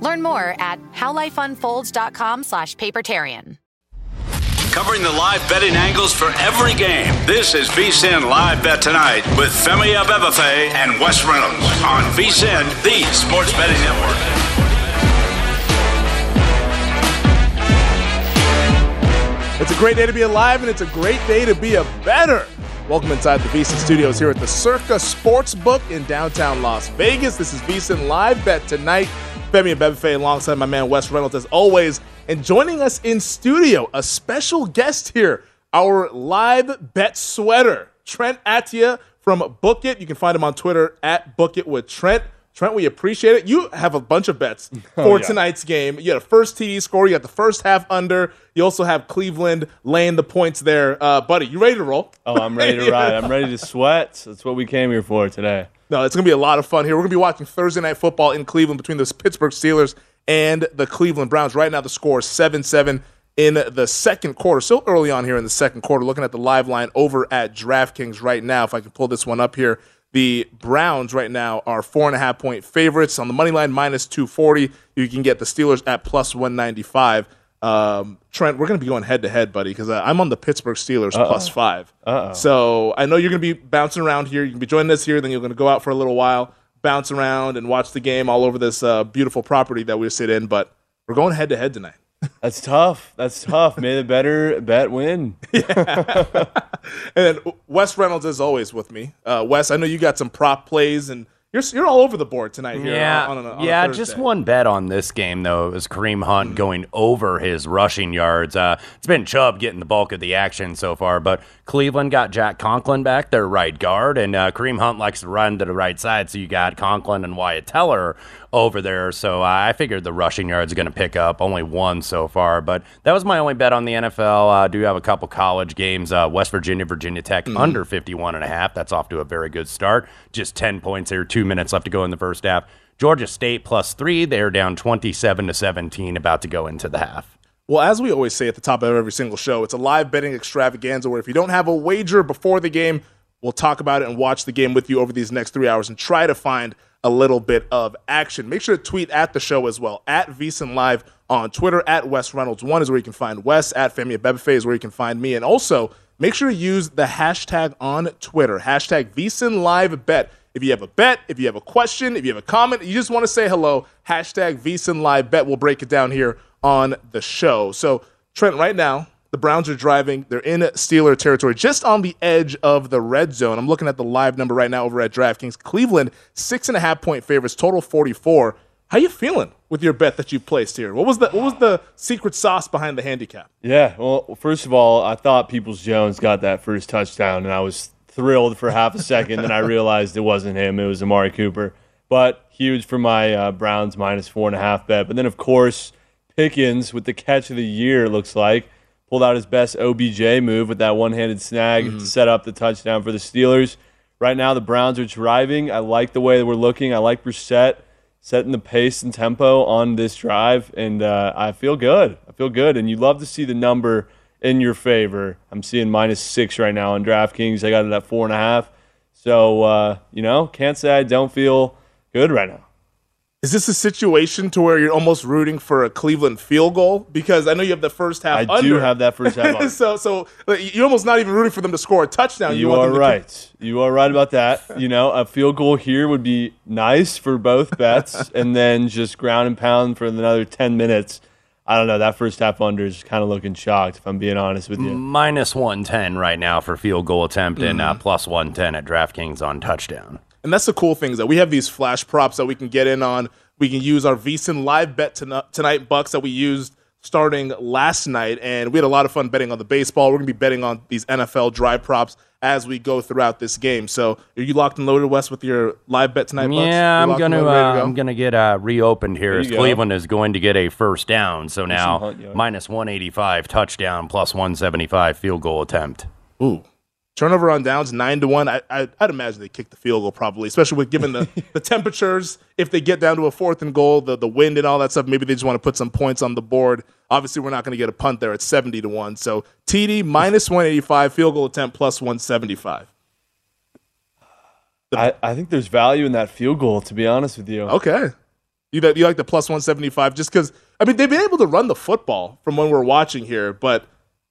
Learn more at howlifeunfolds.com slash papertarian. Covering the live betting angles for every game. This is VSIN Live Bet Tonight with Femi Abebefe and Wes Reynolds on VSIN, the sports betting network. It's a great day to be alive, and it's a great day to be a better. Welcome inside the VSIN studios here at the Circa Sportsbook in downtown Las Vegas. This is VSIN Live Bet Tonight. Femi Abebefe alongside my man Wes Reynolds as always. And joining us in studio, a special guest here, our live bet sweater, Trent Attia from Book It. You can find him on Twitter at Book It with Trent. Trent, we appreciate it. You have a bunch of bets for Oh, yeah. tonight's game. You had a first TD score. You got the first half under. You also have Cleveland laying the points there. Uh, buddy, you ready to roll? Oh, I'm ready to ride. I'm ready to sweat. That's what we came here for today. No, it's going to be a lot of fun here. We're going to be watching Thursday night football in Cleveland between the Pittsburgh Steelers and the Cleveland Browns. Right now, the score is 7 7 in the second quarter. Still early on here in the second quarter. Looking at the live line over at DraftKings right now. If I can pull this one up here, the Browns right now are four and a half point favorites on the money line, minus 240. You can get the Steelers at plus 195. Um, Trent, we're going to be going head to head, buddy, because I'm on the Pittsburgh Steelers plus five. Uh-oh. So I know you're going to be bouncing around here. You can be joining us here, then you're going to go out for a little while, bounce around, and watch the game all over this uh, beautiful property that we sit in. But we're going head to head tonight. That's tough. That's tough. May the better bet win. And then Wes Reynolds, is always, with me. Uh, Wes, I know you got some prop plays, and you're you're all over the board tonight. Here Yeah, on, on a, on yeah. Just one bet on this game though. Was Kareem Hunt going over his rushing yards. Uh, it's been Chubb getting the bulk of the action so far, but Cleveland got Jack Conklin back, their right guard, and uh, Kareem Hunt likes to run to the right side. So you got Conklin and Wyatt Teller over there. So I figured the rushing yards are going to pick up. Only one so far, but that was my only bet on the NFL. I uh, do have a couple college games. Uh, West Virginia, Virginia Tech under 51 and a half. That's off to a very good start. Just 10 points here. Two minutes left to go in the first half. Georgia State plus three. They're down 27 to 17, about to go into the half. Well, as we always say at the top of every single show, it's a live betting extravaganza where if you don't have a wager before the game, we'll talk about it and watch the game with you over these next three hours and try to find a little bit of action. Make sure to tweet at the show as well, at VSIN Live on Twitter, at Wes Reynolds. One is where you can find Wes, at Femi Abebefe is where you can find me. And also, make sure to use the hashtag on Twitter, hashtag VSIN Live Bet. If you have a bet, if you have a question, if you have a comment, you just want to say hello, hashtag VSIN Live Bet. We'll break it down here on the show. So, Trent, right now, the Browns are driving. They're in Steeler territory, just on the edge of the red zone. I'm looking at the live number right now over at DraftKings. Cleveland, six and a half point favorites, total 44. how you feeling with your bet that you placed here? What was the what was the secret sauce behind the handicap? Yeah, well, first of all, I thought Peoples Jones got that first touchdown, and I was thrilled for half a second. then I realized it wasn't him; it was Amari Cooper. But huge for my uh, Browns minus four and a half bet. But then, of course, Pickens with the catch of the year. Looks like pulled out his best OBJ move with that one-handed snag Mm-hmm. to set up the touchdown for the Steelers. Right now, the Browns are driving. I like the way that we're looking. I like Brissett setting the pace and tempo on this drive, and uh, I feel good. I feel good, and you love to see the number in your favor. I'm seeing minus six right now on DraftKings. I got it at four and a half. So uh, you know, can't say I don't feel good right now. Is this a situation to where you're almost rooting for a Cleveland field goal? Because I know you have the first half. I under. do have that first half. on. so so you're almost not even rooting for them to score a touchdown. You want are them to right. You are right about that. You know, a field goal here would be nice for both bets, and then just ground and pound for another ten minutes. I don't know. That first half under is kind of looking shocked, if I'm being honest with you. Minus 110 right now for field goal attempt and Mm-hmm. uh, plus 110 at DraftKings on touchdown. And that's the cool thing is that we have these flash props that we can get in on. We can use our VSIN live bet tonight, tonight bucks that we used starting last night, and we had a lot of fun betting on the baseball. We're gonna be betting on these NFL drive props as we go throughout this game. So, are you locked and loaded, Wes, with your live bet tonight? Bucks? Yeah, You I'm gonna loaded, to uh, go? I'm gonna get uh, reopened here There as you go. Cleveland is going to get a first down. So now Hunt yard. minus 185 touchdown plus 175 field goal attempt. Ooh. Turnover on downs nine to one. I, I I'd imagine they kick the field goal probably, especially with given the, the temperatures. If they get down to a fourth and goal, the the wind and all that stuff, maybe they just want to put some points on the board. Obviously, we're not going to get a punt there at seventy to one. So TD minus one eighty five, field goal attempt plus one seventy five. I, I think there's value in that field goal, to be honest with you. Okay, you that you like the plus one seventy five just because I mean they've been able to run the football from when we're watching here, but.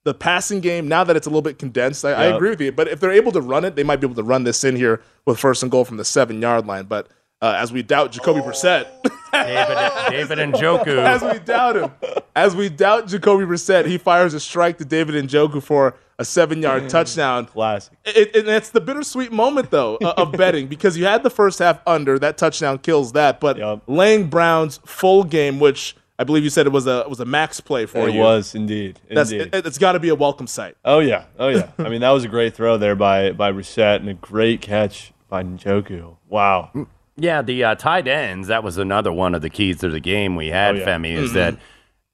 The passing game now that it's a little bit condensed, I, I agree with you. But if they're able to run it, they might be able to run this in here with first and goal from the seven yard line. But uh, as we doubt Jacoby Brissett, David, David Njoku. as we doubt him, as we doubt Jacoby Brissett, he fires a strike to David and Njoku for a seven yard touchdown. Classic. It, and it's the bittersweet moment though uh, of betting because you had the first half under that touchdown kills that, but Yup. laying Brown's full game, which I believe you said it was a was a max play for It you. was indeed. That's indeed. it, it's got to be a welcome sight. Oh yeah, oh yeah. I mean, that was a great throw there by Brissett and a great catch by Njoku. Wow. Yeah, the uh, tight ends. That was another one of the keys to the game we had, Oh, yeah. Femi. Is that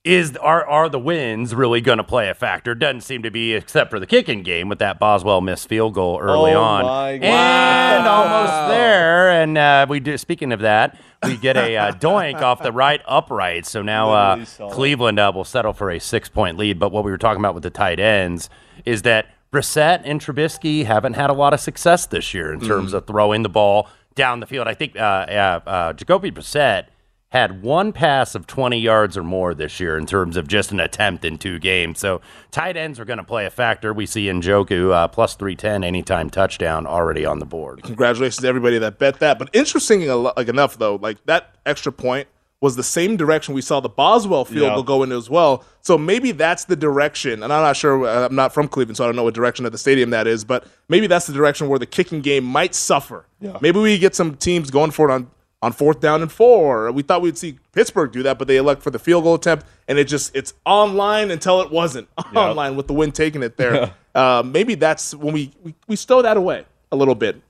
is are are the wins really going to play a factor? Doesn't seem to be, except for the kicking game with that Boswell missed field goal early Oh, on, and almost there. And uh, we do. Speaking of that, we get a uh, doink off the right upright. So now uh, Literally saw it. Cleveland uh, will settle for a six point lead. But what we were talking about with the tight ends is that Brissett and Trubisky haven't had a lot of success this year in terms of throwing the ball down the field. I think uh, uh, uh, Jacoby Brissett had one pass of 20 yards or more this year in terms of just an attempt in two games. So tight ends are going to play a factor. We see Njoku uh, plus 310 anytime touchdown already on the board. Congratulations to everybody that bet that. But interesting like enough though, like that extra point was the same direction we saw the Boswell field Yeah. go in as well. So maybe that's the direction. And I'm not sure. uh, I'm not from Cleveland, so I don't know what direction of the stadium that is. But maybe that's the direction where the kicking game might suffer. Yeah. Maybe we get some teams going for it on on fourth down and four. We thought we'd see Pittsburgh do that, but they elect for the field goal attempt, and it just it's online until it wasn't online with the wind taking it there. uh, maybe that's when we, we we stow that away a little bit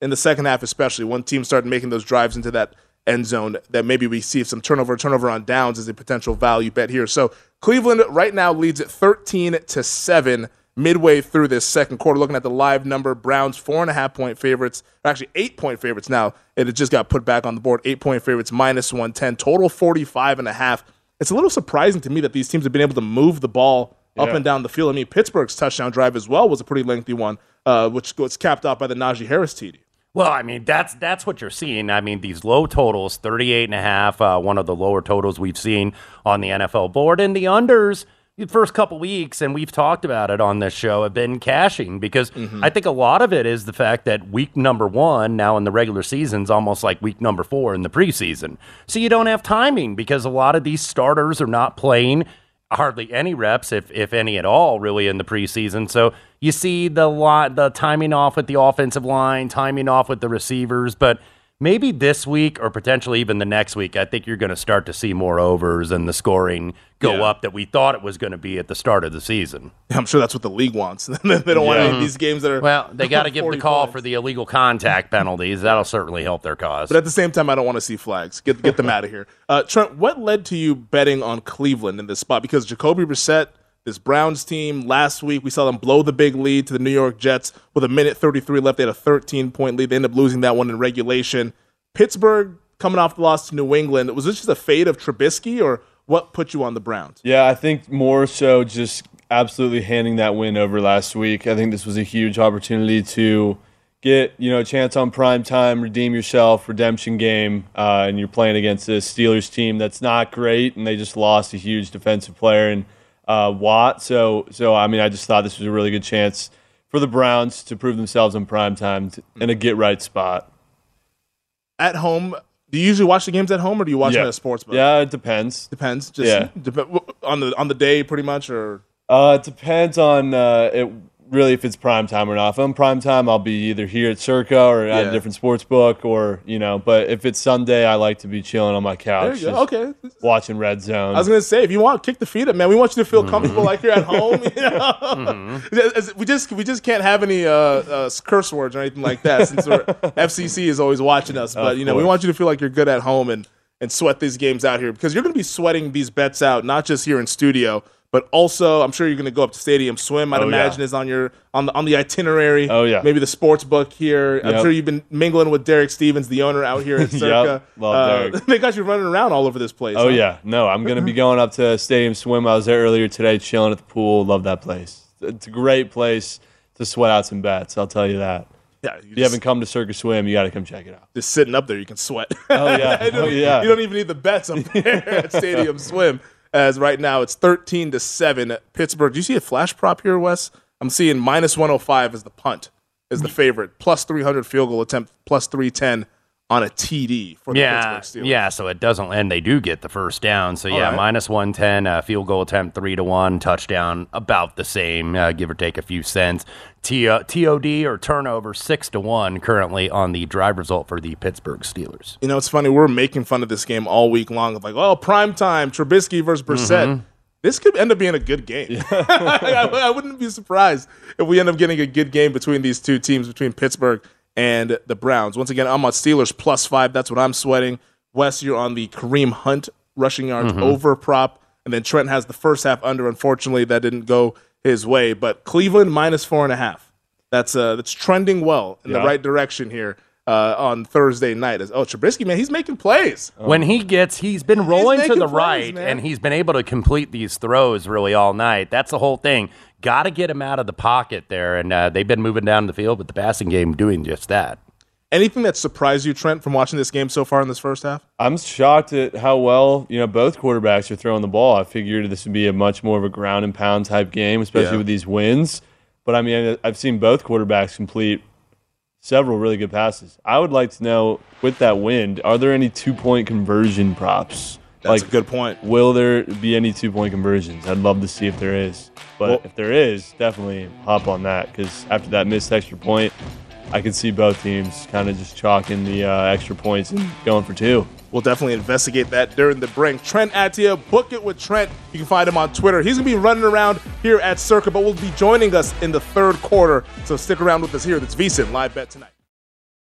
in the second half, especially when teams started making those drives into that end zone. That maybe we see some turnover, turnover on downs as a potential value bet here. So Cleveland right now leads at thirteen to seven midway through this second quarter. Looking at the live number, Browns four and a half point favorites, or actually eight point favorites now. It just got put back on the board. Eight point favorites minus one ten. Total 45 and a half. It's a little surprising to me that these teams have been able to move the ball up Yeah. and down the field. I mean, Pittsburgh's touchdown drive as well was a pretty lengthy one, uh, which was capped off by the Najee Harris TD. Well, I mean, that's that's what you're seeing. I mean, these low totals, 38 and a half, uh, one of the lower totals we've seen on the NFL board. And the unders, first couple weeks, and we've talked about it on this show, have been cashing because mm-hmm. I think a lot of it is the fact that week number one, now in the regular season is almost like week number four in the preseason. So you don't have timing because a lot of these starters are not playing hardly any reps, if if any at all, really in the preseason. So you see the lot, the timing off with the offensive line, timing off with the receivers, but maybe this week or potentially even the next week, I think you're going to start to see more overs and the scoring go Yeah. up that we thought it was going to be at the start of the season. I'm sure that's what the league wants. they don't want any of these games that are Well, they got to give the call points. for the illegal contact penalties. That'll certainly help their cause. But at the same time, I don't want to see flags. Get get them out of here. Uh, Trent, what led to you betting on Cleveland in this spot? Because Jacoby Brissett, this Browns team, last week we saw them blow the big lead to the New York Jets with a minute 33 left. They had a 13 point lead. They ended up losing that one in regulation. Pittsburgh coming off the loss to New England. Was this just a fade of Trubisky, or what put you on the Browns? Yeah, I think more so just absolutely handing that win over last week. I think this was a huge opportunity to get you know a chance on prime time, redeem yourself, redemption game, uh, and you're playing against this Steelers team that's not great, and they just lost a huge defensive player in uh, Watt. So so I mean, I just thought this was a really good chance for the Browns to prove themselves on prime time in a get right spot. At home, do you usually watch the games at home, or do you watch them at a sports book? Yeah, it depends. Depends. Just Yeah. dep- on the on the day, pretty much, or Uh, it depends on uh, it really if it's prime time or not. If I'm prime time, I'll be either here at Circa or at Yeah. a different sports book, or you know. But if it's Sunday, I like to be chilling on my there couch, you go. Okay. watching Red Zone. I was gonna say, if you want, kick the feet up, man. We want you to feel Mm-hmm. comfortable like you're at home. You know? As- We just we just can't have any uh, uh, curse words or anything like that since we're, FCC is always watching us. But you know, we want you to feel like you're good at home and and sweat these games out here because you're gonna be sweating these bets out not just here in studio. But also, I'm sure you're going to go up to Stadium Swim. I'd Oh, yeah. imagine is on your on the on the itinerary. Oh, yeah. maybe the sports book here. I'm sure you've been mingling with Derek Stevens, the owner out here at Yep. Circa. Love Uh, Derek. they got you running around all over this place. oh huh? yeah, no, I'm gonna be going up to Stadium Swim. I was there earlier today, chilling at the pool. Love that place. It's a great place to sweat out some bets. I'll tell you that. yeah. You If you just- haven't come to Circus Swim, you got to come check it out. just sitting up there, you can sweat. Oh yeah, You don't- oh yeah. You don't even need the bets up there at Stadium Swim. As right now it's thirteen to seven. Pittsburgh. Do you see a flash prop here, Wes? I'm seeing minus one hundred five as the punt is the favorite, plus three hundred field goal attempt, plus three ten on a TD for the Yeah, Pittsburgh Steelers. yeah. So it doesn't, and they do get the first down. So yeah, right. minus one ten, uh, field goal attempt three to one, touchdown about the same, uh, give or take a few cents. T- uh, TOD or turnover six to one currently on the drive result for the Pittsburgh Steelers. You know, it's funny. We're making fun of this game all week long. Of like, oh, prime time, Trubisky versus Brissett. Mm-hmm. This could end up being a good game. I, I wouldn't be surprised if we end up getting a good game between these two teams, between Pittsburgh and the Browns. Once again, I'm on Steelers plus five. That's what I'm sweating. Wes, you're on the Kareem Hunt rushing yards Mm-hmm. over prop. And then Trent has the first half under. Unfortunately, that didn't go his way. But Cleveland minus four and a half. That's uh, that's trending well in the right direction here uh, on Thursday night. As oh, Trubisky, man, he's making plays. When he gets, he's been rolling to making the plays, right, man. and he's been able to complete these throws really all night. That's the whole thing. Got to get him out of the pocket there, and uh, they've been moving down the field with the passing game doing just that. Anything that surprised you, Trent, from watching this game so far in this first half? I'm shocked at how well you know both quarterbacks are throwing the ball. I figured this would be a much more of a ground and pound type game, especially Yeah. with these wins. But I mean, I've seen both quarterbacks complete several really good passes. I would like to know with that wind, are there any two point conversion props? That's a good point. Will there be any two point conversions? I'd love to see if there is. But Well- if there is, definitely hop on that because after that missed extra point, I could see both teams kind of just chalking the uh, extra points and going for two. We'll definitely investigate that during the break. Trent Attia, book it with Trent. You can find him on Twitter. He's going to be running around here at Circa, but will be joining us in the third quarter. So stick around with us here. That's VSIN Live Bet tonight.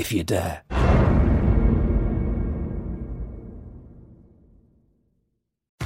if you dare.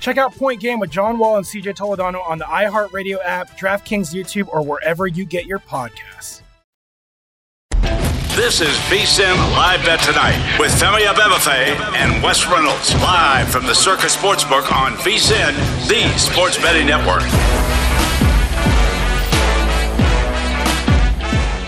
Check out Point Game with John Wall and CJ Toledano on the iHeartRadio app, DraftKings YouTube, or wherever you get your podcasts. This is VSIN Live Bet Tonight with Femi Abebefe and Wes Reynolds live from the Circa Sportsbook on VSIN, the sports betting network.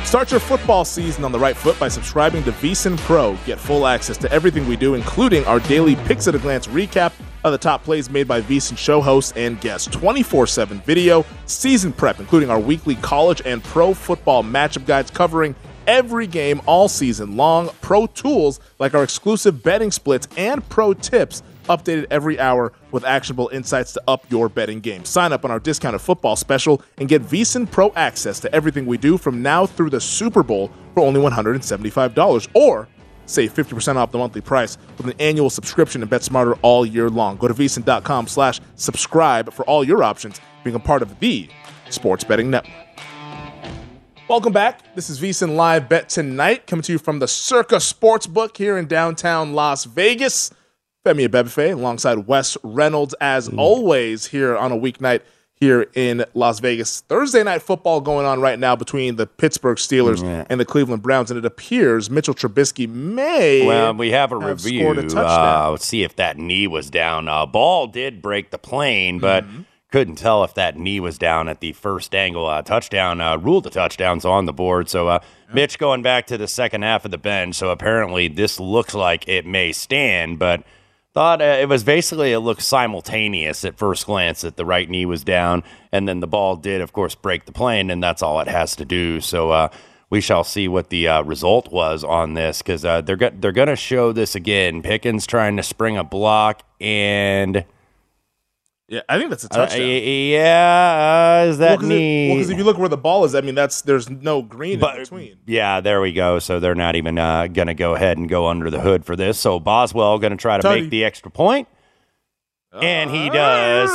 Start your football season on the right foot by subscribing to VSiN Pro. Get full access to everything we do, including our daily Picks at a Glance recap of the top plays made by VSiN show hosts and guests, 24 7 video, season prep, including our weekly college and pro football matchup guides covering every game all season long, pro tools like our exclusive betting splits, and pro tips updated every hour with actionable insights to up your betting game. Sign up on our discounted football special and get VSiN Pro access to everything we do from now through the Super Bowl for only $175 or save 50% off the monthly price with an annual subscription and bet smarter all year long. Go to VSiN.com slash subscribe for all your options, being a part of the Sports Betting Network. Welcome back. This is VSiN Live Bet Tonight, coming to you from the Circa Sportsbook here in downtown Las Vegas. Femi Abebefe alongside Wes Reynolds, as always, here on a weeknight here in Las Vegas. Thursday night football going on right now between the Pittsburgh Steelers and the Cleveland Browns, and it appears Mitchell Trubisky may Well, we have a have review. a. Uh, let's see if that knee was down. Uh, ball did break the plane, but Mm-hmm. couldn't tell if that knee was down at the first angle. Uh, touchdown uh, ruled the touchdowns on the board. So uh, Mitch going back to the second half of the bench. So apparently this looks like it may stand, but thought uh, it was basically it looked simultaneous at first glance that the right knee was down, and then the ball did, of course, break the plane, and that's all it has to do. So. Uh, we shall see what the uh, result was on this because uh, they're go- they're going to show this again. Pickens trying to spring a block and Yeah, I think that's a uh, touchdown. yeah, uh, is that well, knee? because if you look where the ball is, I mean, that's there's no green in between. yeah, there we go. So they're not even uh, going to go ahead and go under the hood for this. So Boswell going to try to Tell make you- the extra point, and he does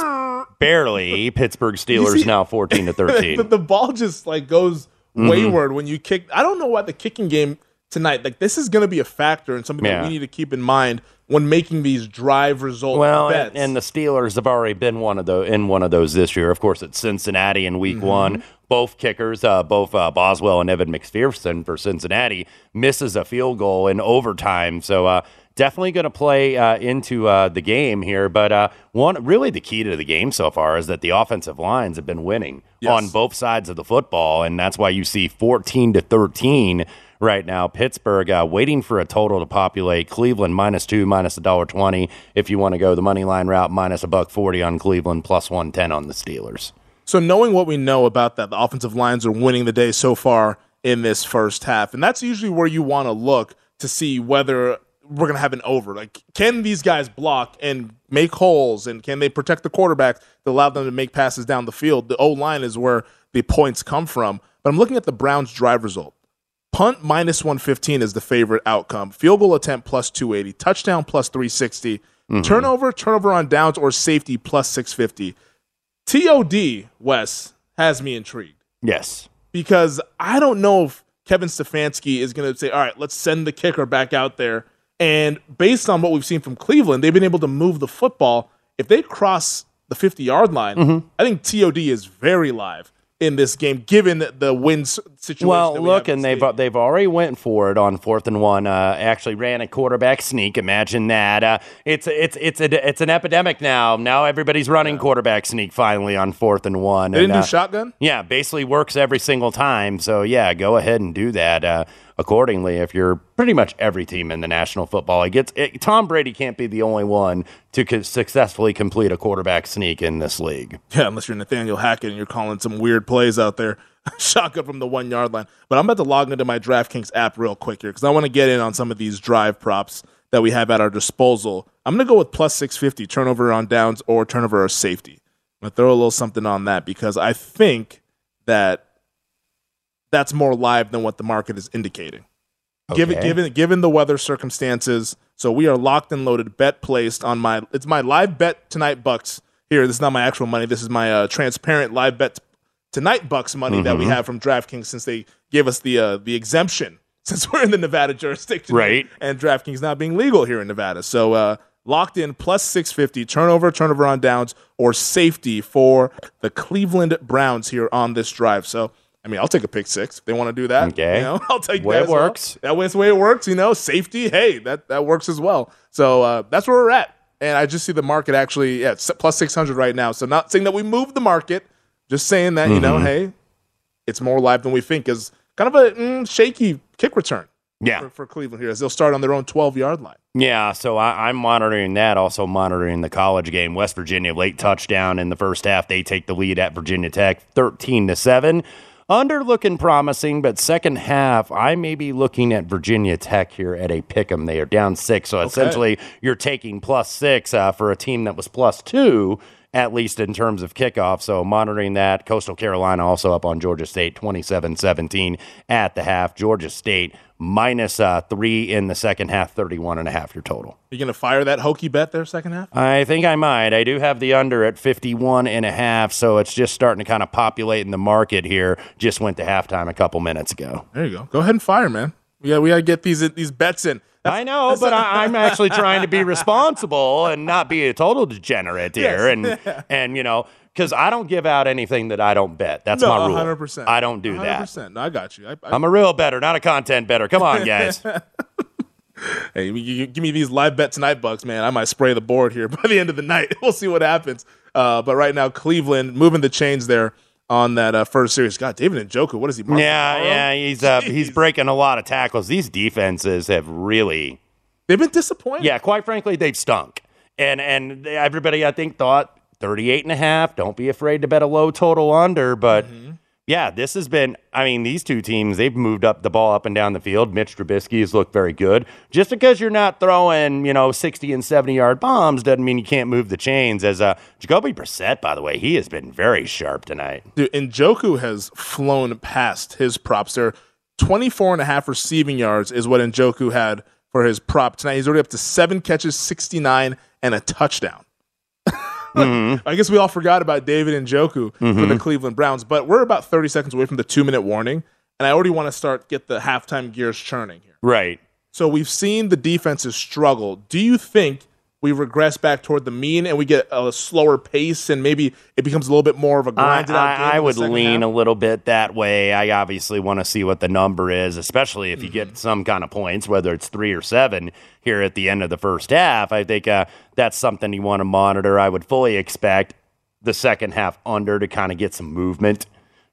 barely. Pittsburgh Steelers see- now fourteen to thirteen. the, the ball just like goes Mhm. wayward when you kick. I don't know why the kicking game tonight. Like this is going to be a factor and something Yeah. that we need to keep in mind when making these drive result Well, bets. and, and the Steelers have already been one of those in one of those this year. Of course, it's Cincinnati in Week Mm-hmm. One. Both kickers, uh, both uh, Boswell and Evan McPherson for Cincinnati, misses a field goal in overtime. So uh, definitely going to play uh, into uh, the game here. But uh, one really the key to the game so far is that the offensive lines have been winning Yes. on both sides of the football, and that's why you see fourteen to thirteen right now. Pittsburgh uh, waiting for a total to populate. Cleveland minus two, minus a dollar twenty. If you want to go the money line route, minus a buck forty on Cleveland, plus one ten on the Steelers. So knowing what we know about that, the offensive lines are winning the day so far in this first half, and that's usually where you want to look to see whether we're going to have an over. Like, can these guys block and make holes, and can they protect the quarterback to allow them to make passes down the field? The O line is where the points come from. But I'm looking at the Browns' drive result. Punt minus 115 is the favorite outcome. Field goal attempt plus 280. Touchdown plus 360. Turnover, turnover on downs, or safety plus 650. TOD, Wes, has me intrigued. Yes. because I don't know if Kevin Stefanski is going to say, all right, let's send the kicker back out there. And based on what we've seen from Cleveland, they've been able to move the football. If they cross the 50 yard line, Mm-hmm. I think TOD is very live in this game, given the win situation. Well, we look, and they've they've already went for it on fourth and one. Uh, actually ran a quarterback sneak. Imagine that. Uh, it's it's it's a, it's an epidemic now. Now everybody's running quarterback sneak finally on fourth and one. They didn't do uh, shotgun? Yeah, basically works every single time. So yeah, go ahead and do that uh, accordingly. If you're pretty much every team in the National Football League, it's, it, Tom Brady can't be the only one to co- successfully complete a quarterback sneak in this league. Yeah, unless you're Nathaniel Hackett and you're calling some weird plays out there. Shotgun from the one yard line. But I'm about to log into my DraftKings app real quick here because I want to get in on some of these drive props that we have at our disposal. I'm going to go with plus 650 turnover on downs or turnover or safety. I'm going to throw a little something on that because I think that that's more live than what the market is indicating. Given Okay. given given the weather circumstances, so we are locked and loaded. Bet placed on my it's my live bet tonight bucks. Here, this is not my actual money. This is my uh, transparent live bet tonight bucks money that we Mhm. have from DraftKings since they gave us the uh, the exemption since we're in the Nevada jurisdiction, Right. And DraftKings not being legal here in Nevada, so uh, locked in plus six fifty turnover, turnover on downs, or safety for the Cleveland Browns here on this drive. So. I mean, I'll take a pick six if they want to do that. Okay. you know, I'll take Way that it as well. works. That way, the way it works. You know, safety. Hey, that that works as well. So uh, that's where we're at. And I just see the market actually yeah plus six hundred right now. So not saying that we moved the market, just saying that you know, Mhm. hey, it's more live than we think. Is kind of a mm, shaky kick return. Yeah. For, for Cleveland here, as they'll start on their own twelve yard line. Yeah, so I, I'm monitoring that. Also monitoring the college game. West Virginia late touchdown in the first half. They take the lead at Virginia Tech, thirteen to seven. Under looking promising, but second half, I may be looking at Virginia Tech here at a pick 'em. They are down six, so essentially you're taking plus six uh, for a team that was plus two at least in terms of kickoff. So monitoring that. Coastal Carolina also up on Georgia State 27 17 at the half. Georgia State minus uh, three in the second half, 31 and a half your total. You gonna fire that Hokie bet there second half? I think I might. I do have the under at 51 and a half, so it's just starting to kind of populate in the market here. Just went to halftime a couple minutes ago. There you go. Go ahead and fire, man. Yeah, we gotta get these these bets in. I know, but I, I'm actually trying to be responsible and not be a total degenerate here, Yes. and and you know, because I don't give out anything that I don't bet. That's no, my rule. 100%. I don't do that. 100%. No, I got you. I, I'm a real better, not a content better. Come on, guys. hey, you, you give me these live bet tonight bucks, man. I might spray the board here by the end of the night. We'll see what happens. Uh, but right now, Cleveland moving the chains there on that uh, first series. God, David and Njoku, what is he? Mark yeah, yeah, he's uh, he's breaking a lot of tackles. These defenses have really they've been disappointed. Yeah, quite frankly, they've stunk. And and everybody I think thought 38 and a half, don't be afraid to bet a low total under, but yeah, this has been I mean, these two teams, they've moved up the ball up and down the field. Mitch Trubisky has looked very good. Just because you're not throwing, you know, 60 and 70 yard bombs doesn't mean you can't move the chains. As uh, Jacoby Brissett, by the way, he has been very sharp tonight. Dude, Njoku has flown past his props there. 24 and a half receiving yards is what Njoku had for his prop tonight. He's already up to seven catches, 69, and a touchdown. I guess we all forgot about David Njoku for the Mhm. Cleveland Browns, but we're about 30 seconds away from the two minute warning, and I already want to start get the halftime gears churning here. Right. So we've seen the defenses struggle. Do you think we regress back toward the mean and we get a slower pace and maybe it becomes a little bit more of a I, grinded out game? I, I would lean half? a little bit that way. I obviously want to see what the number is, especially if you Mm-hmm. get some kind of points, whether it's three or seven here at the end of the first half. I think uh, that's something you want to monitor. I would fully expect the second half under to kind of get some movement.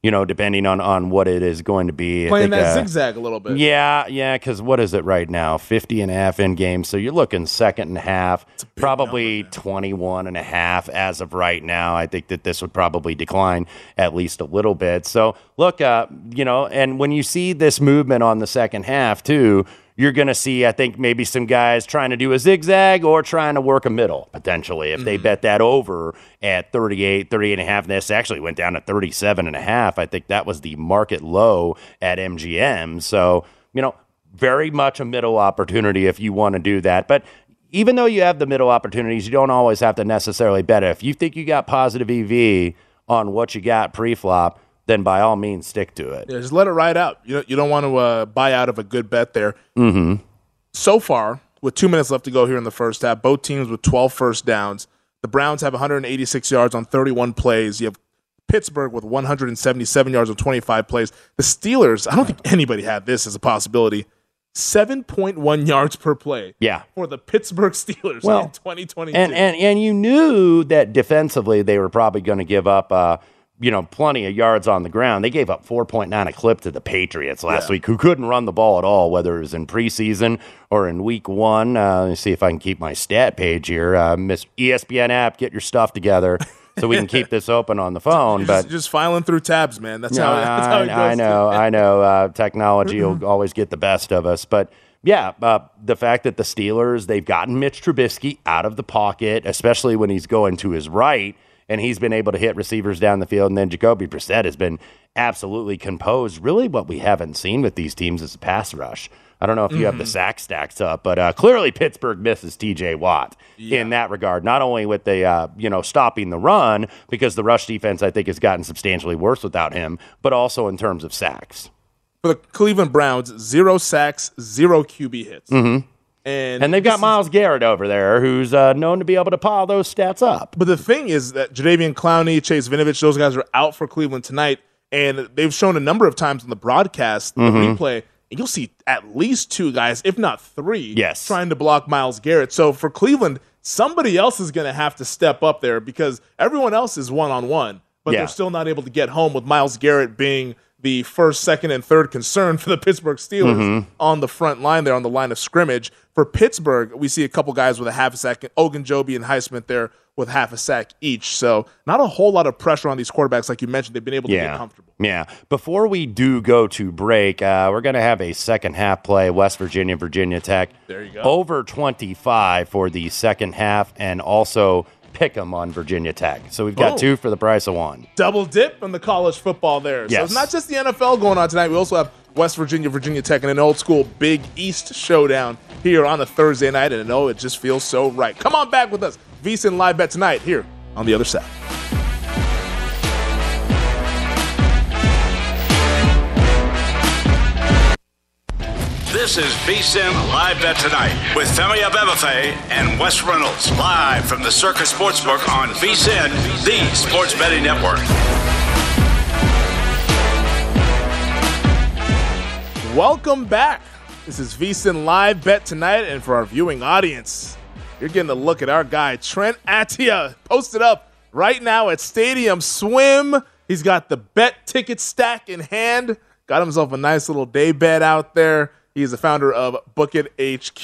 You know, depending on on what it is going to be. Playing think, that uh, zigzag a little bit. Yeah, yeah, because what is it right now? 50 and a half in game. So you're looking second and a half, probably 21 and a half as of right now. I think that this would probably decline at least a little bit. So look, uh, you know, and when you see this movement on the second half too, you're going to see, I think, maybe some guys trying to do a zigzag or trying to work a middle potentially. If they mm-hmm. bet that over at 38, 38 and a half, this actually went down to 37 and a half. I think that was the market low at MGM. So, you know, very much a middle opportunity if you want to do that. But even though you have the middle opportunities, you don't always have to necessarily bet it. If you think you got positive EV on what you got pre flop, then by all means stick to it. Yeah, just let it ride out. You don't, you don't want to uh, buy out of a good bet there. Mm-hmm. So far, with two minutes left to go here in the first half, both teams with 12 first downs. The Browns have 186 yards on 31 plays. You have Pittsburgh with 177 yards on 25 plays. The Steelers, I don't think anybody had this as a possibility. 7.1 yards per play. Yeah. For the Pittsburgh Steelers Well, in 2022. And and and you knew that defensively they were probably going to give up uh you know plenty of yards on the ground. They gave up 4.9 a clip to the Patriots last Yeah. week who couldn't run the ball at all whether it was in preseason or in week 1. Uh let me see if I can keep my stat page here. Uh Miss ESPN app, get your stuff together so we can keep this open on the phone, You're but just, just filing through tabs, man. That's no, how, that's how it goes. I know, I know. Uh, technology will always get the best of us, but yeah, uh, the fact that the Steelers they've gotten Mitch Trubisky out of the pocket, especially when he's going to his right, and he's been able to hit receivers down the field, and then Jacoby Brissett has been absolutely composed. Really, what we haven't seen with these teams is a pass rush. I don't know if you have the Mhm. sack stacks up, but uh, clearly Pittsburgh misses T.J. Watt in that regard. Not only with the uh, you know stopping the run because the rush defense I think has gotten substantially worse without him, but also in terms of sacks. For the Cleveland Browns, zero sacks, zero QB hits. Mm-hmm. And, And they've got Myles Garrett over there, who's uh, known to be able to pile those stats up. But the thing is that Jadeveon Clowney, Chase Winovich, those guys are out for Cleveland tonight, and they've shown a number of times in the broadcast, the Mhm. replay, and you'll see at least two guys, if not three, Yes. trying to block Myles Garrett. So for Cleveland, somebody else is going to have to step up there because everyone else is one on one, but Yeah. they're still not able to get home with Myles Garrett being the first, second, and third concern for the Pittsburgh Steelers Mhm. on the front line there on the line of scrimmage. For Pittsburgh, we see a couple guys with a half a sack, Ogunjobi and Highsmith there with half a sack each. So not a whole lot of pressure on these quarterbacks, like you mentioned. They've been able to get comfortable. Yeah. Before we do go to break, uh, we're going to have a second half play West Virginia, Virginia Tech. There you go. Over 25 for the second half, and also pick 'em on Virginia Tech. So we've got Oh. two for the price of one. Double dip on the college football there. So it's not just the NFL going on tonight. We also have West Virginia, Virginia Tech, and an old school Big East showdown here on a Thursday night. And I know it just feels so right. Come on back with us. VSIN live bet tonight here on the other side. This is VSIN Live Bet Tonight with Femi Abebefe and Wes Reynolds live from the Circa Sportsbook on VSIN, the sports betting network. Welcome back. This is VSIN Live Bet tonight, and for our viewing audience, you're getting a look at our guy Trent Attia posted up right now at Stadium Swim. He's got the bet ticket stack in hand. Got himself a nice little day bet out there. He's the founder of Book It HQ.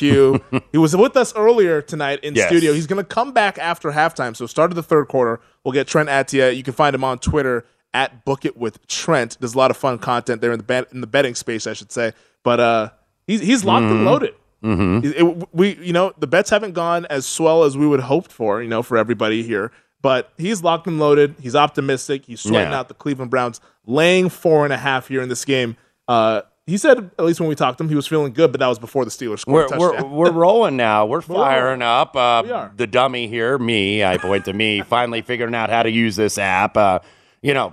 he was with us earlier tonight in Yes. studio. He's going to come back after halftime. So start of the third quarter, we'll get Trent Attia. You can find him on Twitter at Book It with Trent. There's a lot of fun content there in the bet, in the betting space, I should say. But uh, he's he's locked and Mhm. loaded. Mhm. It- it- we you know the bets haven't gone as swell as we would hoped for. You know for everybody here. But he's locked and loaded. He's optimistic. He's sweating Yeah. out the Cleveland Browns, laying four and a half here in this game. Uh, he said, at least when we talked to him, he was feeling good, but that was before the Steelers scored We're, we're, we're rolling now. We're We're firing up. Uh, We are. The dummy here, me, I point to me, finally figuring out how to use this app. Uh, you know,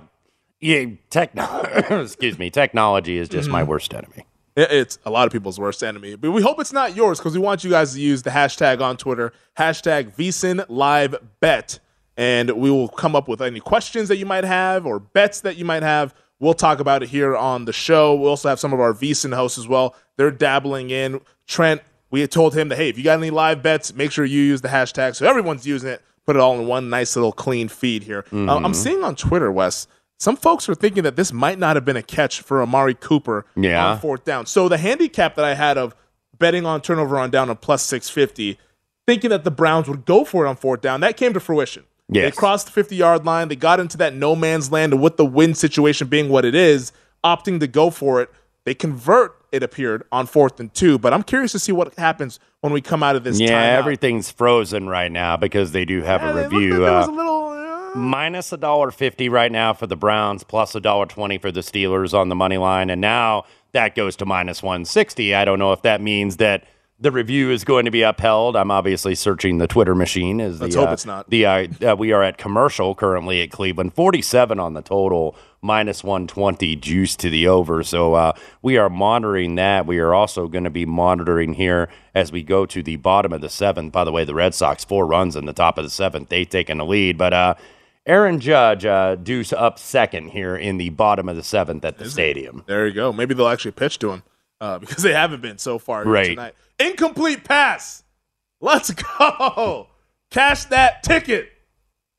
yeah, techno- excuse me, technology is just my Mhm. worst enemy. It- It's a lot of people's worst enemy, but we hope it's not yours because we want you guys to use the hashtag on Twitter, hashtag VSIN Live Bet, and we will come up with any questions that you might have or bets that you might have. We'll talk about it here on the show. We also have some of our VSIN hosts as well. They're dabbling in. Trent, we had told him that hey, if you got any live bets, make sure you use the hashtag so everyone's using it. Put it all in one nice little clean feed here. Uh, I'm Mhm. seeing on Twitter, Wes. Some folks are thinking that this might not have been a catch for Amari Cooper Yeah. on fourth down. So the handicap that I had of betting on turnover on down on plus 650, thinking that the Browns would go for it on fourth down, that came to fruition. They crossed the 50 yard line. They got into that no man's land, and with the win situation being what it is, opting to go for it, they convert, it appeared, on fourth and two. But I'm curious to see what happens when we come out of this yeah, timeout. everything's frozen right now because they do have Yeah, a review. like uh, a little. minus a dollar fifty right now for the Browns, plus a dollar twenty for the Steelers on the money line, and now that goes to minus one sixty. I don't know if that means that the review is going to be upheld. I'm obviously searching the Twitter machine. As Let's hope uh, it's not. The uh, uh, we are at commercial currently at Cleveland, 47 on the total, minus 120 juice to the over. So uh, we are monitoring that. We are also going to be monitoring here as we go to the bottom of the seventh. By the way, the Red Sox four runs in the top of the seventh. They taking the lead, but uh, Aaron Judge uh, deuce up second here in the bottom of the seventh at the stadium. There you go. Maybe they'll actually pitch to him uh, because they haven't been so far Right. tonight. Incomplete pass. Let's go. Cash that ticket.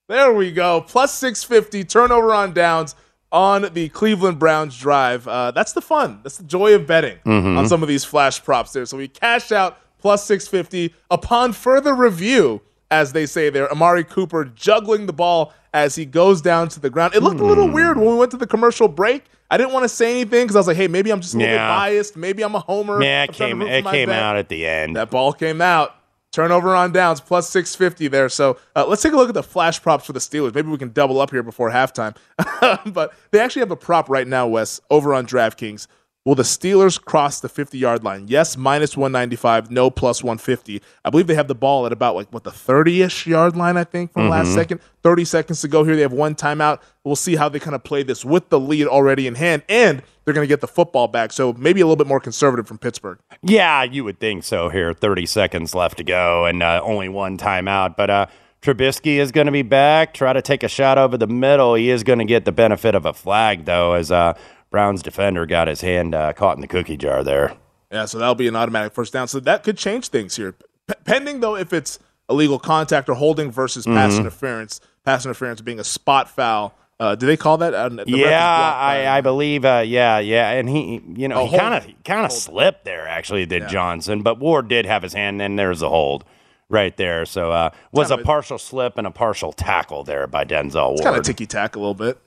There we go. Plus 650 turnover on downs on the Cleveland Browns drive. Uh, that's the fun. That's the joy of betting Mhm. on some of these flash props there. So we cash out plus 650 upon further review, as they say there. Amari Cooper juggling the ball as he goes down to the ground. It looked a Hmm. little weird when we went to the commercial break. I didn't want to say anything because I was like, hey, maybe I'm just a little Yeah. bit biased. Maybe I'm a homer. Yeah, it came it came bet. out at the end. That ball came out. Turnover on downs plus 650 there. So uh, let's take a look at the flash props for the Steelers. Maybe we can double up here before halftime. but they actually have a prop right now, Wes, over on DraftKings. Will the Steelers cross the 50 yard line? Yes, minus 195. No, plus 150. I believe they have the ball at about like what the 30 ish yard line, I think, from last Mhm. second. 30 seconds to go here. They have one timeout. We'll see how they kind of play this with the lead already in hand. And they're going to get the football back. So maybe a little bit more conservative from Pittsburgh. Yeah, you would think so here. 30 seconds left to go and uh, only one timeout. But uh, Trubisky is going to be back. Try to take a shot over the middle. He is going to get the benefit of a flag, though, as uh, Brown's defender got his hand uh, caught in the cookie jar there. Yeah, so that'll be an automatic first down. So that could change things here. P- pending, though, if it's illegal contact or holding versus pass Mhm. interference, pass interference being a spot foul. Uh, do they call that? Uh, the yeah, I, I believe. Uh, yeah, yeah, and he, you know, Oh, he kind of, kind of slipped there. Actually, did Johnson, but Ward did have his hand, and there's a hold right there. So uh, was a Kinda- partial slip and a partial tackle there by Denzel It's Ward. kind of ticky tack a little bit.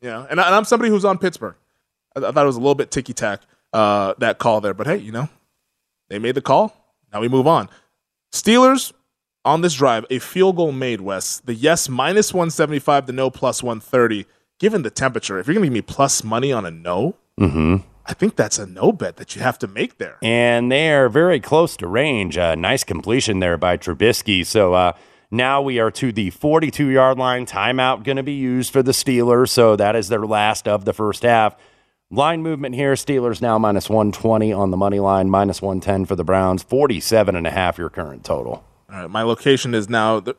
Yeah, and, I, and I'm somebody who's on Pittsburgh. I, I thought it was a little bit ticky tack uh, that call there, but hey, you know, they made the call. Now we move on. Steelers on this drive, a field goal made. Wes, the yes minus 175, the no plus 130. Given the temperature, if you're going to give me plus money on a no, Mm-hmm. I think that's a no bet that you have to make there. and they are very close to range. Uh, nice completion there by Trubisky. So uh, now we are to the 42 yard line. Timeout going to be used for the Steelers. So that is their last of the first half. Line movement here Steelers now minus 120 on the money line, minus 110 for the Browns, 47 and a half your current total. All right, my location is now. The,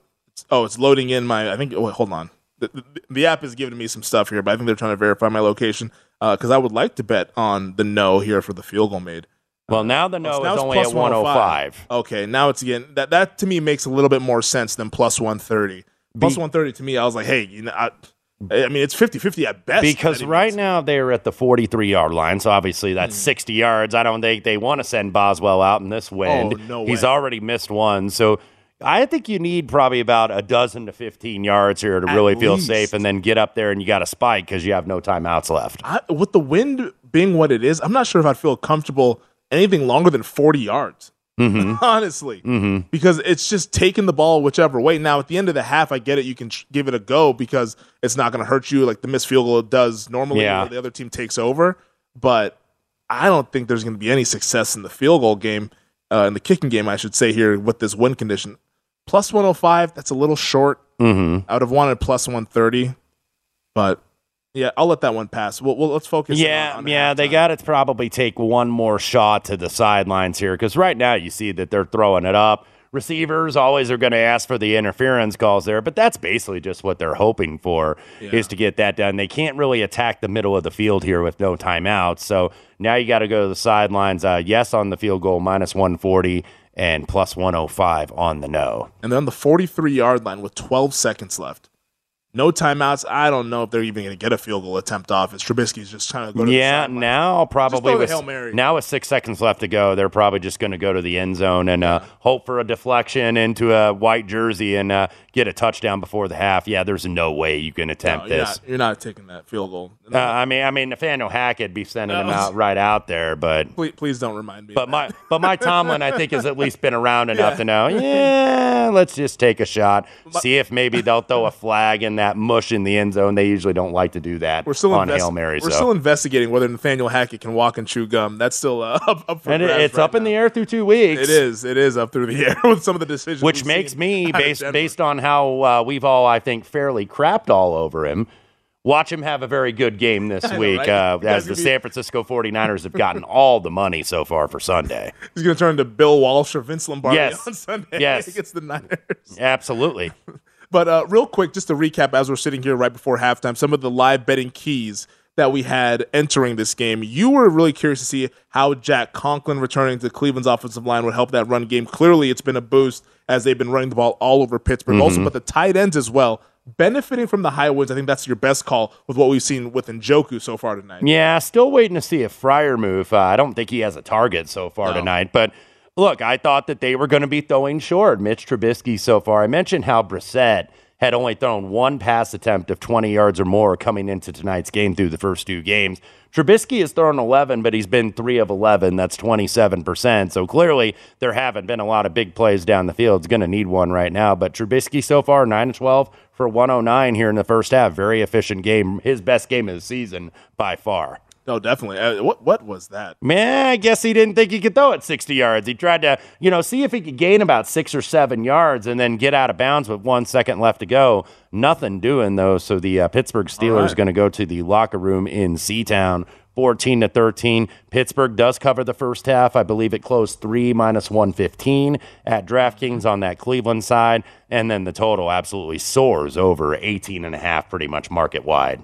oh, it's loading in my. I think. Oh, wait, hold on. The, the, the app is giving me some stuff here, but I think they're trying to verify my location uh, because I would like to bet on the no here for the field goal made. Well, now the Oh, no so now is only at 105. Okay, now it's again that that to me makes a little bit more sense than plus 130. Plus 130 to me, I was like, hey, you know, I, I mean, it's 50-50 at best. Because right now they're at the 43 yard line, so obviously that's hmm. 60 yards. I don't think they want to send Boswell out in this oh, wind. Oh, no He's way. already missed one, so I think you need probably about a dozen to 15 yards here to At really feel least. safe, and then get up there and you got a spike because you have no timeouts left. I, with the wind being what it is, I'm not sure if I'd feel comfortable anything longer than 40 yards. Mm-hmm. Honestly, Mm-hmm. because it's just taking the ball whichever way. Now, at the end of the half, I get it. You can tr- give it a go because it's not going to hurt you like the missed field goal does normally Yeah. the other team takes over. But I don't think there's going to be any success in the field goal game, uh, in the kicking game, I should say, here with this wind condition. Plus 105, that's a little short. Mm-hmm. I would have wanted plus 130, but yeah, I'll let that one pass. Well, well let's focus. Yeah, on, on yeah, they got to probably take one more shot to the sidelines here because right now you see that they're throwing it up. Receivers always are going to ask for the interference calls there, but that's basically just what they're hoping for is to get that done. They can't really attack the middle of the field here with no timeouts. So now you got to go to the sidelines. Uh, yes on the field goal, minus 140, and plus 105 on the no. and they're on the 43 yard line with 12 seconds left. No timeouts. I don't know if they're even going to get a field goal attempt off. As Trubisky's just trying to go to yeah, the now probably with, Hail Mary. now with six seconds left to go, they're probably just going to go to the end zone and uh, hope for a deflection into a white jersey and uh, get a touchdown before the half. Yeah, there's no way you can attempt No, you're, this. not, you're not taking that field goal. Uh, I mean, I mean, Nathaniel Hackett be sending him out right out there, but Please, please don't remind me. but my but my Tomlin, I think, has at least been around enough Yeah. to know. Yeah, let's just take a shot, see if maybe they'll throw a flag in that mush in the end zone. They usually don't like to do that We're still on invest- Hail Mary. We're so. still investigating whether Nathaniel Hackett can walk and chew gum. That's still uh, up, up for and it- it's right up in the air through two weeks. It is. It is up through the air with some of the decisions. Which makes me, based based on how uh, we've all, I think, fairly crapped all over him, watch him have a very good game this know, week right? uh, as the be- San Francisco 49ers have gotten all the money so far for Sunday. He's going to turn to Bill Walsh or Vince Lombardi Yes. on Sunday Yes. against the Niners. Absolutely. But uh, real quick, just to recap, as we're sitting here right before halftime, some of the live betting keys that we had entering this game. You were really curious to see how Jack Conklin returning to Cleveland's offensive line would help that run game. Clearly, it's been a boost as they've been running the ball all over Pittsburgh. Also, Mhm. but the tight ends as well, benefiting from the high winds. I think that's your best call with what we've seen with Njoku so far tonight. Yeah, still waiting to see a Fryer move. Uh, I don't think he has a target so far No. tonight. But look, I thought that they were going to be throwing short. Mitch Trubisky so far. I mentioned how Brissett had only thrown one pass attempt of 20 yards or more coming into tonight's game through the first two games. Trubisky has thrown 11, but he's been 3 of 11. That's 27%. So clearly, there haven't been a lot of big plays down the field. He's going to need one right now. But Trubisky so far, 9 to 12 for 109 here in the first half. Very efficient game. His best game of the season by far. No, definitely. Uh, what what was that? Man, I guess he didn't think he could throw it 60 yards. He tried to, you know, see if he could gain about six or seven yards and then get out of bounds with one second left to go. Nothing doing, though. So the uh, Pittsburgh Steelers right. going to go to the locker room in Seatown. 14 to 13. Pittsburgh does cover the first half. I believe it closed 3 minus 115 at DraftKings on that Cleveland side. And then the total absolutely soars over 18 and a half, pretty much market wide.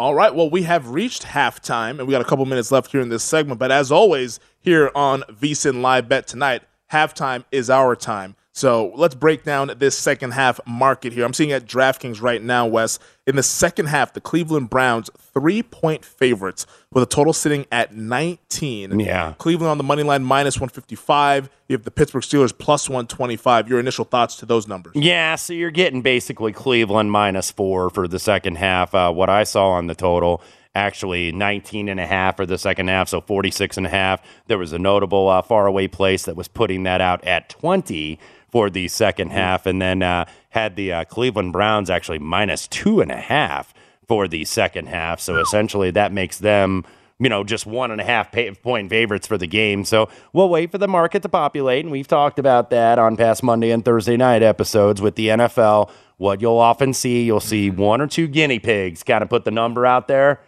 All right. Well, we have reached halftime, and we got a couple minutes left here in this segment. But as always, here on VSIN Live Bet tonight, halftime is our time. So let's break down this second half market here. I'm seeing at DraftKings right now, Wes. In the second half, the Cleveland Browns three point favorites with a total sitting at 19. Yeah. Cleveland on the money line minus 155. You have the Pittsburgh Steelers plus 125. Your initial thoughts to those numbers? Yeah, so you're getting basically Cleveland minus four for the second half. Uh, what I saw on the total, actually 19 and a half for the second half, so 46 and a half. There was a notable uh, faraway place that was putting that out at 20 for the second half, and then uh, had the uh, Cleveland Browns actually minus two and a half for the second half. So essentially, that makes them you know, just one and a half pay- point favorites for the game. So we'll wait for the market to populate. And we've talked about that on past Monday and Thursday night episodes with the NFL. What you'll often see, you'll see one or two guinea pigs kind of put the number out there.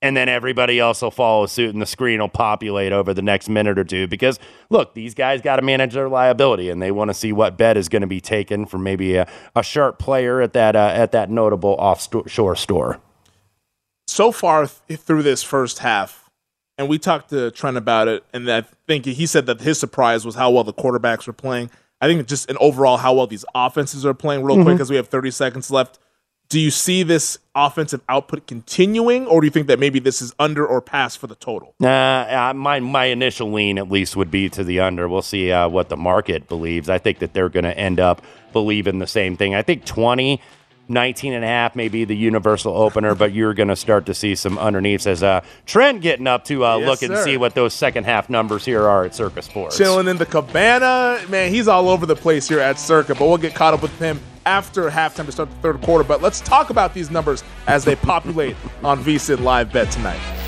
And then everybody else will follow suit, and the screen will populate over the next minute or two. Because look, these guys got to manage their liability, and they want to see what bet is going to be taken from maybe a, a sharp player at that uh, at that notable offshore store. so far th- through this first half, and we talked to Trent about it, and I think he said that his surprise was how well the quarterbacks were playing. I think just an overall how well these offenses are playing. Real quick, Mhm. as we have 30 seconds left, do you see this offensive output continuing, or do you think that maybe this is under or past for the total? Uh, uh, my my initial lean at least would be to the under. We'll see uh, what the market believes. I think that they're going to end up believing the same thing. I think 20, 19 and a half may be the universal opener, but you're going to start to see some underneaths as uh, Trent getting up to uh, Yes, look and sir. see what those second half numbers here are at Circa Sports. Chilling in the cabana. Man, he's all over the place here at Circa, but we'll get caught up with him after halftime to start the third quarter. But let's talk about these numbers as they populate on VSIN Live Bet tonight.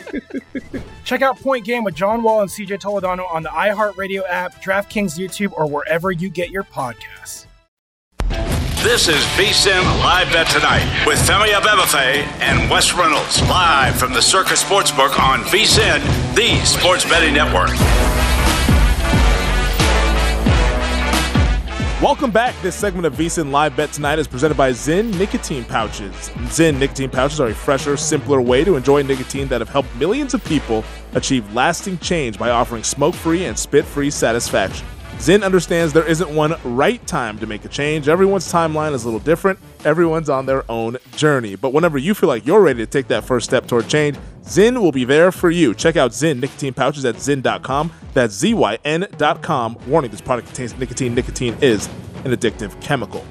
Check out Point Game with John Wall and CJ Toledano on the iHeartRadio app, DraftKings YouTube, or wherever you get your podcasts. This is VSIN Live Bet Tonight with Femi Abebefe and Wes Reynolds live from the Circa Sportsbook on VSIN, the sports betting network. Welcome back. This segment of VSIN Live Bet Tonight is presented by Zyn Nicotine Pouches. Zyn Nicotine Pouches are a fresher, simpler way to enjoy nicotine that have helped millions of people achieve lasting change by offering smoke-free and spit-free satisfaction. Zyn understands there isn't one right time to make a change. Everyone's timeline is a little different. Everyone's on their own journey. But whenever you feel like you're ready to take that first step toward change, Zyn will be there for you. Check out Zyn nicotine pouches at zyn.com. That's Z-Y-N.com. Warning, this product contains nicotine. Nicotine is an addictive chemical.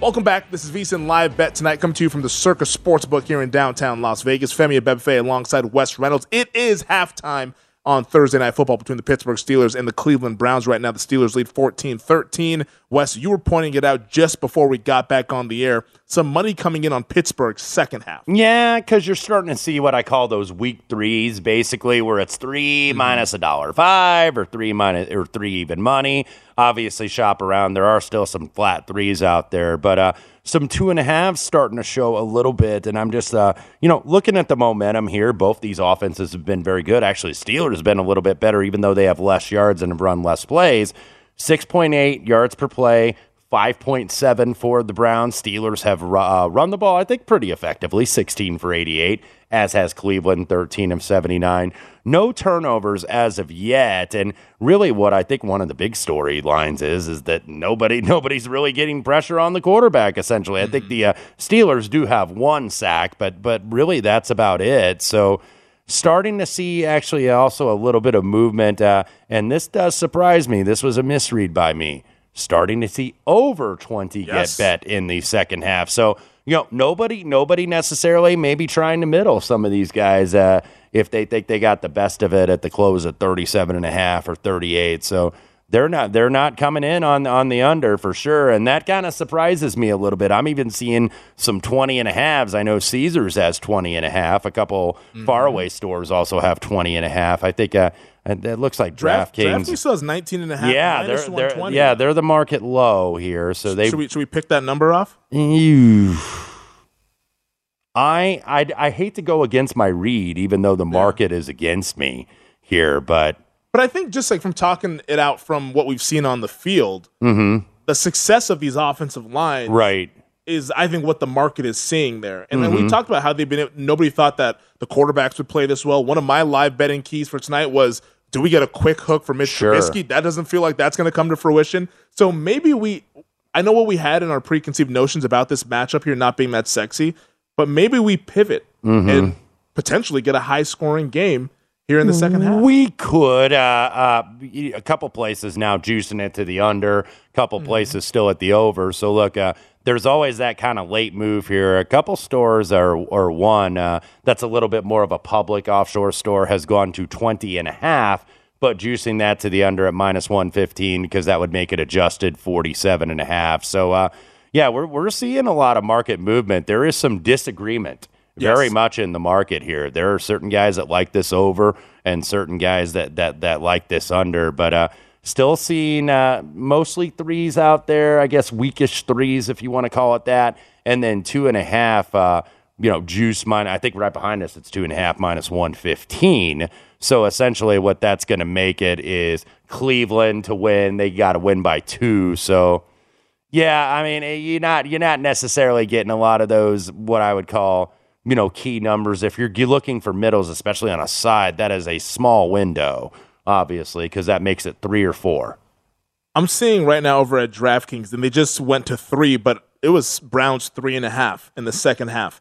Welcome back. This is VSIN Live Bet tonight, coming to you from the Circa Sportsbook here in downtown Las Vegas. Femi Abebefe alongside Wes Reynolds. It is halftime on Thursday Night Football between the Pittsburgh Steelers and the Cleveland Browns. Right now, the Steelers lead 14 13. Wes, you were pointing it out just before we got back on the air. Some money coming in on Pittsburgh's second half. Yeah, because you're starting to see what I call those week threes, basically, where it's 3 minus a dollar five or three minus or three even money. Obviously, shop around. There are still some flat threes out there, but uh, some two and a halves starting to show a little bit. And I'm just, uh, you know, looking at the momentum here. Both these offenses have been very good. Actually, Steelers has been a little bit better, even though they have less yards and have run less plays. 6.8 yards per play, 5.7 for the Browns. Steelers have uh, run the ball, I think, pretty effectively 16 for 88, as has Cleveland, 13 of 79. No turnovers as of yet. And really, what I think one of the big storylines is, is that nobody, nobody's really getting pressure on the quarterback, essentially. I think the uh, Steelers do have one sack, but, but really, that's about it. So, starting to see actually also a little bit of movement. Uh, and this does surprise me. This was a misread by me. Starting to see over 20 Yes. get bet in the second half. So, you know, nobody, nobody necessarily maybe trying to middle some of these guys uh, if they think they got the best of it at the close at 37 and a half or 38. So they're not they're not coming in on on the under for sure and that kind of surprises me a little bit i'm even seeing some 20 and a halves i know caesars has 20 and a half a couple faraway stores also have 20 and a half i think uh and it looks like Draft, draftkings DraftKings still has 19 and a half. yeah they're, they're yeah they're the market low here so they should we should we pick that number off? Ew. I, I I hate to go against my read, even though the market is against me here, but But I think just like from talking it out from what we've seen on the field, mhm, the success of these offensive lines right. is I think what the market is seeing there. And then we Mhm. talked about how they've been nobody thought that the quarterbacks would play this well. One of my live betting keys for tonight was do we get a quick hook for Mitch Sure. Trubisky? That doesn't feel like that's going to come to fruition. So maybe we I know what we had in our preconceived notions about this matchup here not being that sexy, but maybe we pivot Mhm. and potentially get a high scoring game here in the second half. We could. Uh, uh, a couple places now juicing it to the under, a couple Mm-hmm. places still at the over. So look, uh, there's always that kind of late move here. A couple stores are or one uh, that's a little bit more of a public offshore store has gone to 20 and a half. but juicing that to the under at minus 115 because that would make it adjusted 47 and a half. So, uh, yeah, we're, we're seeing a lot of market movement. There is some disagreement very Yes. much in the market here. There are certain guys that like this over and certain guys that that that like this under, but uh still seeing uh mostly threes out there, I guess weakish threes if you want to call it that, and then two and a half uh you know, juice minus, I think right behind us, it's two and a half minus 115. So essentially, what that's going to make it is Cleveland to win. They got to win by two. So, yeah, I mean, eh, you're not you're not necessarily getting a lot of those what I would call you know key numbers. If you're looking for middles, especially on a side, that is a small window, obviously, because that makes it three or four. I'm seeing right now over at DraftKings, and they just went to three, but it was Browns three and a half in the second half.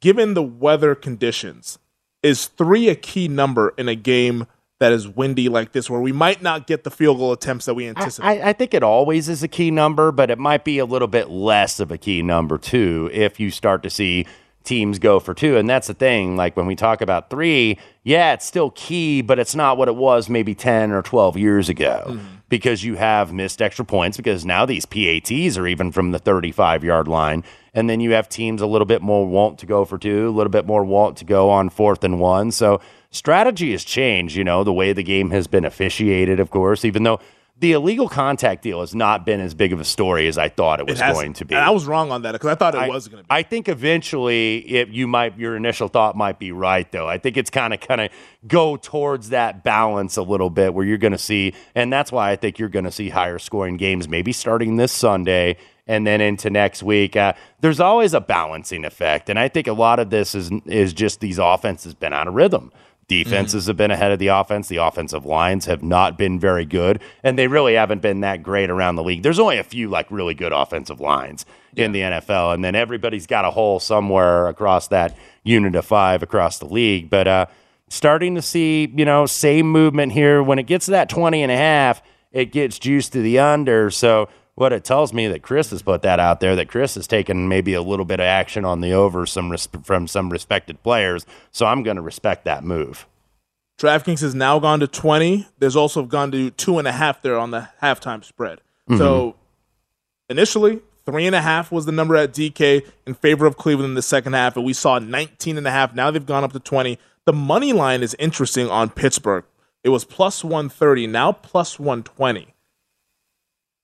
Given the weather conditions, is three a key number in a game that is windy like this, where we might not get the field goal attempts that we anticipate? I, I think it always is a key number, but it might be a little bit less of a key number too if you start to see teams go for two. And that's the thing. Like when we talk about three, yeah, it's still key, but it's not what it was maybe 10 or 12 years ago mm-hmm. because you have missed extra points because now these PATs are even from the 35 yard line. And then you have teams a little bit more want to go for two, a little bit more want to go on fourth and one. So strategy has changed, you know, the way the game has been officiated, of course, even though the illegal contact deal has not been as big of a story as I thought it was has- going to be. And I was wrong on that because I thought it I- was going to be. I think eventually, it, you might your initial thought might be right though. I think it's kind of kind of go towards that balance a little bit where you're going to see, and that's why I think you're going to see higher scoring games maybe starting this Sunday and then into next week. Uh, there's always a balancing effect, and I think a lot of this is is just these offenses been out of rhythm. Defenses have been ahead of the offense. The offensive lines have not been very good, and they really haven't been that great around the league. There's only a few like really good offensive lines in the NFL, and then everybody's got a hole somewhere across that unit of five across the league. But uh, starting to see, you know, same movement here. When it gets to that 20 and a half, it gets juiced to the under. So what it tells me that Circa has put that out there, that Circa has taken maybe a little bit of action on the over some res- from some respected players. So I'm going to respect that move. DraftKings has now gone to 20. There's also gone to two and a half there on the halftime spread. Mm-hmm. So initially, three and a half was the number at DK in favor of Cleveland in the second half, and we saw 19 and a half. Now they've gone up to 20. The money line is interesting on Pittsburgh. It was plus 130, now plus 120.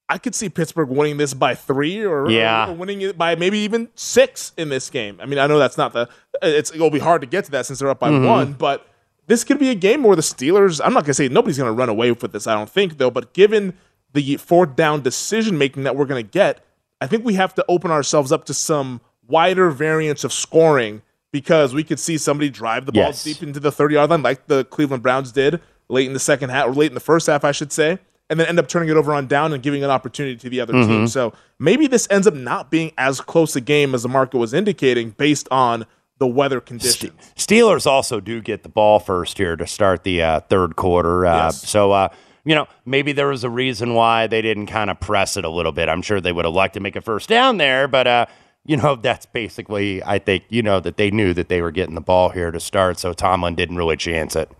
I could see Pittsburgh winning this by three or, Yeah. or winning it by maybe even six in this game. I mean, I know that's not the, it's, it'll be hard to get to that since they're up by Mhm. one, but this could be a game where the Steelers, I'm not going to say nobody's going to run away with this, I don't think, though, but given the fourth down decision making that we're going to get, I think we have to open ourselves up to some wider variance of scoring because we could see somebody drive the ball Yes. deep into the 30 yard line like the Cleveland Browns did late in the second half, or late in the first half, I should say, and then end up turning it over on down and giving an opportunity to the other team. Mhm. So maybe this ends up not being as close a game as the market was indicating based on the weather conditions. Steelers also do get the ball first here to start the uh, third quarter. Uh, Yes. So, uh, you know, maybe there was a reason why they didn't kind of press it a little bit. I'm sure they would have liked to make a first down there, but, uh, you know, that's basically, I think, you know, that they knew that they were getting the ball here to start. So Tomlin didn't really chance it.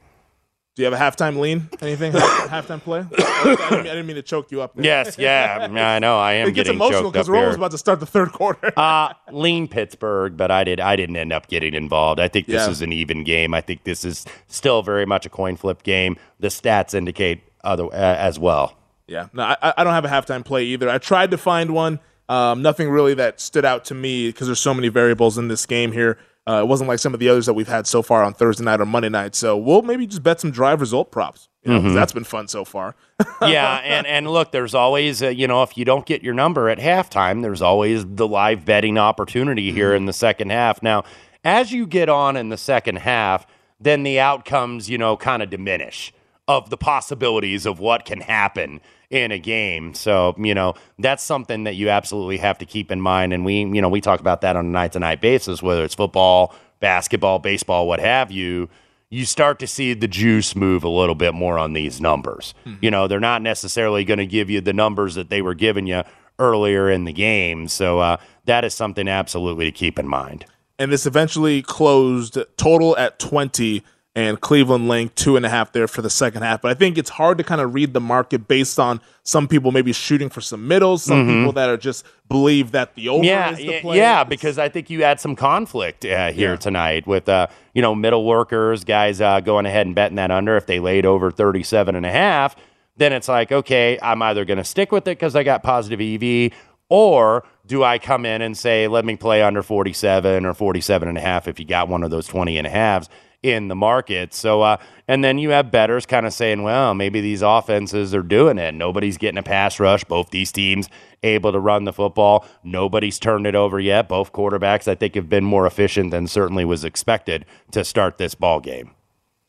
Do you have a halftime lean? Anything? Halftime play? I didn't, mean, I didn't mean to choke you up. There. Yes, yeah, I know. I am It gets emotional because we're almost about to start the third quarter. uh, lean Pittsburgh, but I did. I didn't end up getting involved. I think this Yeah. is an even game. I think this is still very much a coin flip game. The stats indicate other uh, as well. Yeah, no, I, I don't have a halftime play either. I tried to find one. Um, nothing really that stood out to me because there's so many variables in this game here. Uh, it wasn't like some of the others that we've had so far on Thursday night or Monday night. So we'll maybe just bet some drive result props. You know, Mhm. that's been fun so far. yeah, and and look, there's always uh, you know if you don't get your number at halftime, there's always the live betting opportunity here in the second half. Now, as you get on in the second half, then the outcomes you know kind of diminish of the possibilities of what can happen in a game. So you know that's something that you absolutely have to keep in mind. And we you know we talk about that on a night to night basis, whether it's football, basketball, baseball, what have you you start to see the juice move a little bit more on these numbers. You know, they're not necessarily going to give you the numbers that they were giving you earlier in the game. So uh, that is something absolutely to keep in mind. and this eventually closed total at 20 and Cleveland laying two and a half there for the second half. But I think it's hard to kind of read the market based on some people maybe shooting for some middles, some Mhm. people that are just believe that the over yeah, is the play. yeah, because I think you had some conflict uh, here Yeah. tonight with uh, you know middle workers, guys uh, going ahead and betting that under if they laid over 37 and a half. Then it's like, okay, I'm either going to stick with it because I got positive EV, or do I come in and say, let me play under 47 or 47 and a half if you got one of those 20 and a halves in the market. So, uh, and then you have betters kind of saying, well, maybe these offenses are doing it. Nobody's getting a pass rush. Both these teams able to run the football. Nobody's turned it over yet. Both quarterbacks, I think, have been more efficient than certainly was expected to start this ball game.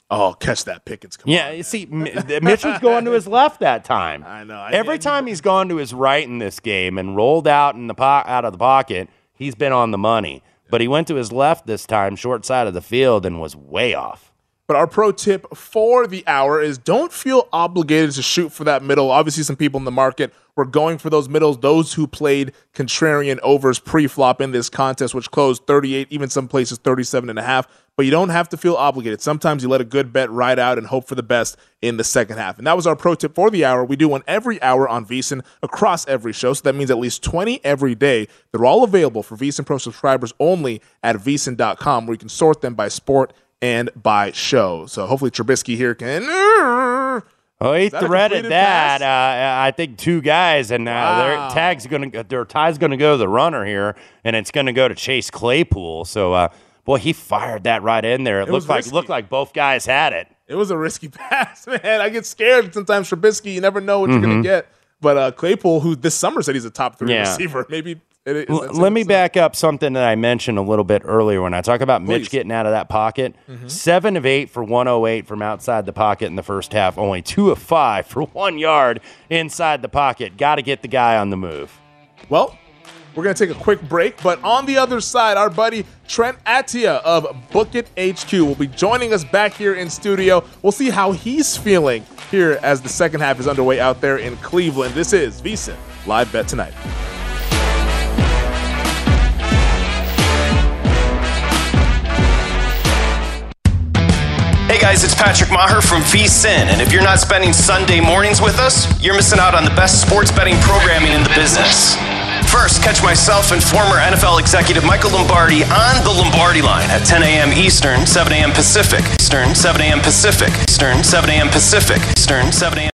Oh, catch that Pickens. Come yeah, you see, M- Mitch was going to his left that time. I know. I Every time he's gone to his right in this game and rolled out in the po- out of the pocket, he's been on the money. But he went to his left this time, short side of the field, and was way off. But our pro tip for the hour is don't feel obligated to shoot for that middle. Obviously, some people in the market were going for those middles, those who played contrarian overs pre-flop in this contest, which closed 38, even some places 37 and a half. But you don't have to feel obligated. Sometimes you let a good bet ride out and hope for the best in the second half. And that was our pro tip for the hour. We do one every hour on VSiN across every show. So that means at least 20 every day. They're all available for VSiN Pro subscribers only at VSiN.com, where you can sort them by sport and by show. So hopefully Trubisky here can. Oh, he threaded that. Uh, I think two guys, and uh, Wow. their tag's going to their tie's going to go to the runner here, and it's going to go to Chase Claypool. So, uh, boy, he fired that right in there. It, It looked like risky. looked like both guys had it. It was a risky pass, man. I get scared sometimes. Trubisky, you never know what you're going Mhm. to get. But uh, Claypool, who this summer said he's a top three Yeah. receiver, maybe. It, L- let me back up something that I mentioned a little bit earlier when I talk about Please. Mitch getting out of that pocket. Mhm. Seven of eight for 108 from outside the pocket in the first half. Only two of five for one yard inside the pocket. Got to get the guy on the move. Well, we're going to take a quick break, but on the other side, our buddy Trent Attia of Book It HQ will be joining us back here in studio. We'll see how he's feeling here as the second half is underway out there in Cleveland. This is VSiN Live Bet Tonight. Hey guys, it's Patrick Maher from VSIN, and if you're not spending Sunday mornings with us, you're missing out on the best sports betting programming in the business. First, catch myself and former NFL executive Michael Lombardi on the Lombardi line at 10 a.m. Eastern, 7 a.m. Pacific. Eastern, 7 a.m. Pacific. Eastern, 7 a.m. Pacific. Eastern, 7 a.m.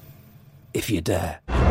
if you dare.